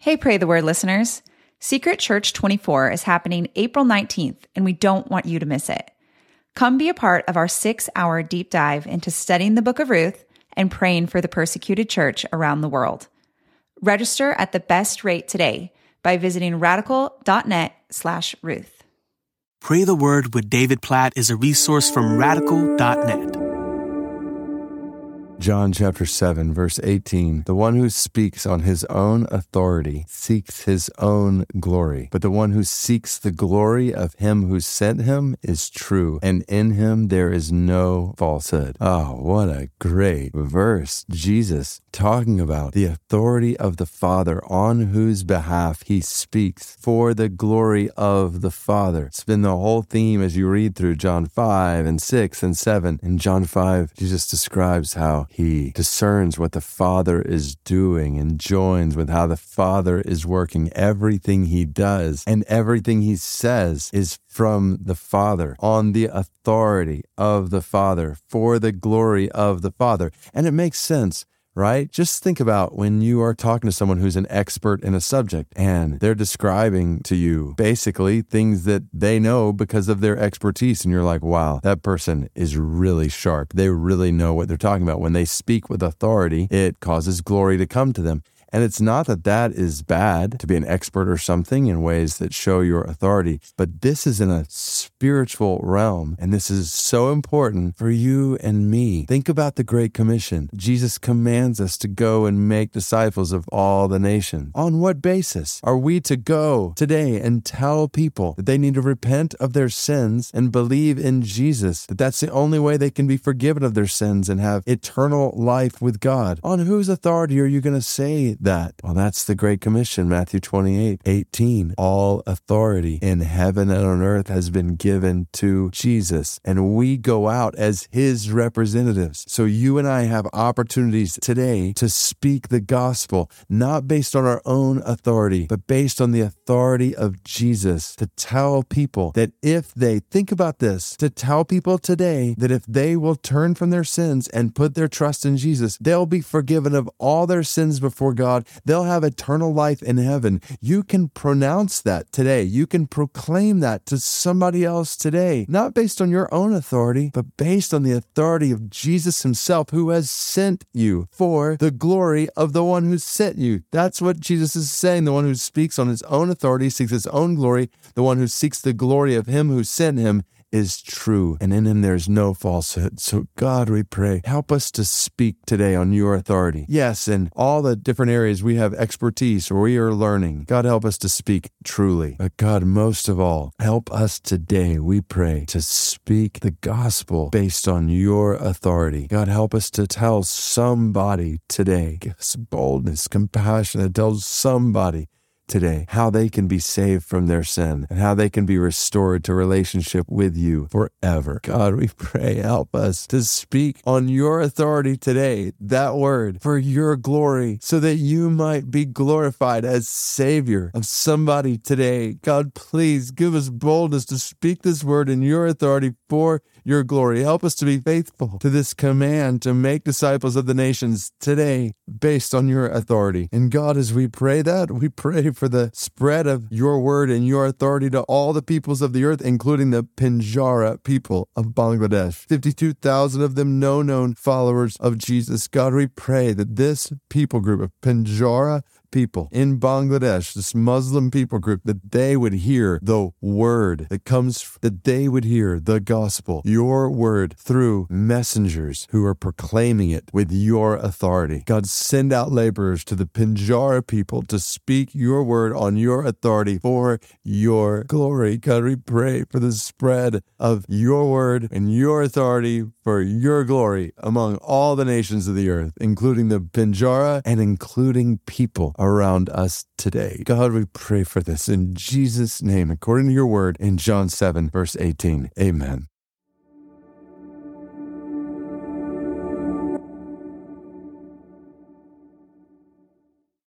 Hey, Pray the Word listeners. Secret Church 24 is happening April 19th, and we don't want you to miss it. Come be a part of our six hour deep dive into studying the book of Ruth and praying for the persecuted church around the world. Register at the best rate today by visiting radical.net slash Ruth. Pray the Word with David Platt is a resource from radical.net. John chapter 7, verse 18 The one who speaks on his own authority seeks his own glory, but the one who seeks the glory of him who sent him is true, and in him there is no falsehood. Oh, what a great verse. Jesus talking about the authority of the Father on whose behalf he speaks for the glory of the Father. It's been the whole theme as you read through John 5 and 6 and 7. In John 5, Jesus describes how he discerns what the Father is doing and joins with how the Father is working. Everything he does and everything he says is from the Father on the authority of the Father for the glory of the Father. And it makes sense right? Just think about when you are talking to someone who's an expert in a subject and they're describing to you basically things that they know because of their expertise. And you're like, wow, that person is really sharp. They really know what they're talking about. When they speak with authority, it causes glory to come to them. And it's not that that is bad to be an expert or something in ways that show your authority, but this is in a spiritual realm. And this is so important for you and me. Think about the Great Commission. Jesus commands us to go and make disciples of all the nations. On what basis are we to go today and tell people that they need to repent of their sins and believe in Jesus, that that's the only way they can be forgiven of their sins and have eternal life with God? On whose authority are you going to say that? Well, that's the Great Commission, Matthew 28 18. All authority in heaven and on earth has been given to Jesus, and we go out as his representatives. So you and I have opportunities today to speak the gospel, not based on our own authority, but based on the authority of Jesus to tell people that if they think about this, to tell people today that if they will turn from their sins and put their trust in Jesus, they'll be forgiven of all their sins before God. They'll have eternal life in heaven. You can pronounce that today. You can proclaim that to somebody else today, not based on your own authority, but based on the authority of Jesus himself who has sent you for the glory of the one who sent you. That's what Jesus is saying. The one who speaks on his own authority seeks his own glory. The one who seeks the glory of him who sent him is true, and in him there's no falsehood. So, God, we pray, help us to speak today on your authority. Yes, in all the different areas we have expertise or we are learning. God, help us to speak truly. But, God, most of all, help us today, we pray, to speak the gospel based on your authority. God, help us to tell somebody today, give us boldness, compassion to tell somebody today how they can be saved from their sin and how they can be restored to relationship with you forever. God, we pray, help us to speak on your authority today, that word for your glory, so that you might be glorified as Savior of somebody today. God, please give us boldness to speak this word in your authority for your glory. Help us to be faithful to this command to make disciples of the nations today based on your authority. And God, as we pray that, we pray for the spread of your word and your authority to all the peoples of the earth, including the Pinjara people of Bangladesh. 52,000 of them no known followers of Jesus. God, we pray that this people group of Pinjara people in Bangladesh, this Muslim people group, that they would hear the word that comes, that they would hear the gospel, your word through messengers who are proclaiming it with your authority. God, send out laborers to the Pinjara people to speak your word on your authority for your glory. God, we pray for the spread of your word and your authority for your glory among all the nations of the earth, including the Pinjara and including people around us today. God, we pray for this in Jesus' name, according to your word in John 7, verse 18. Amen.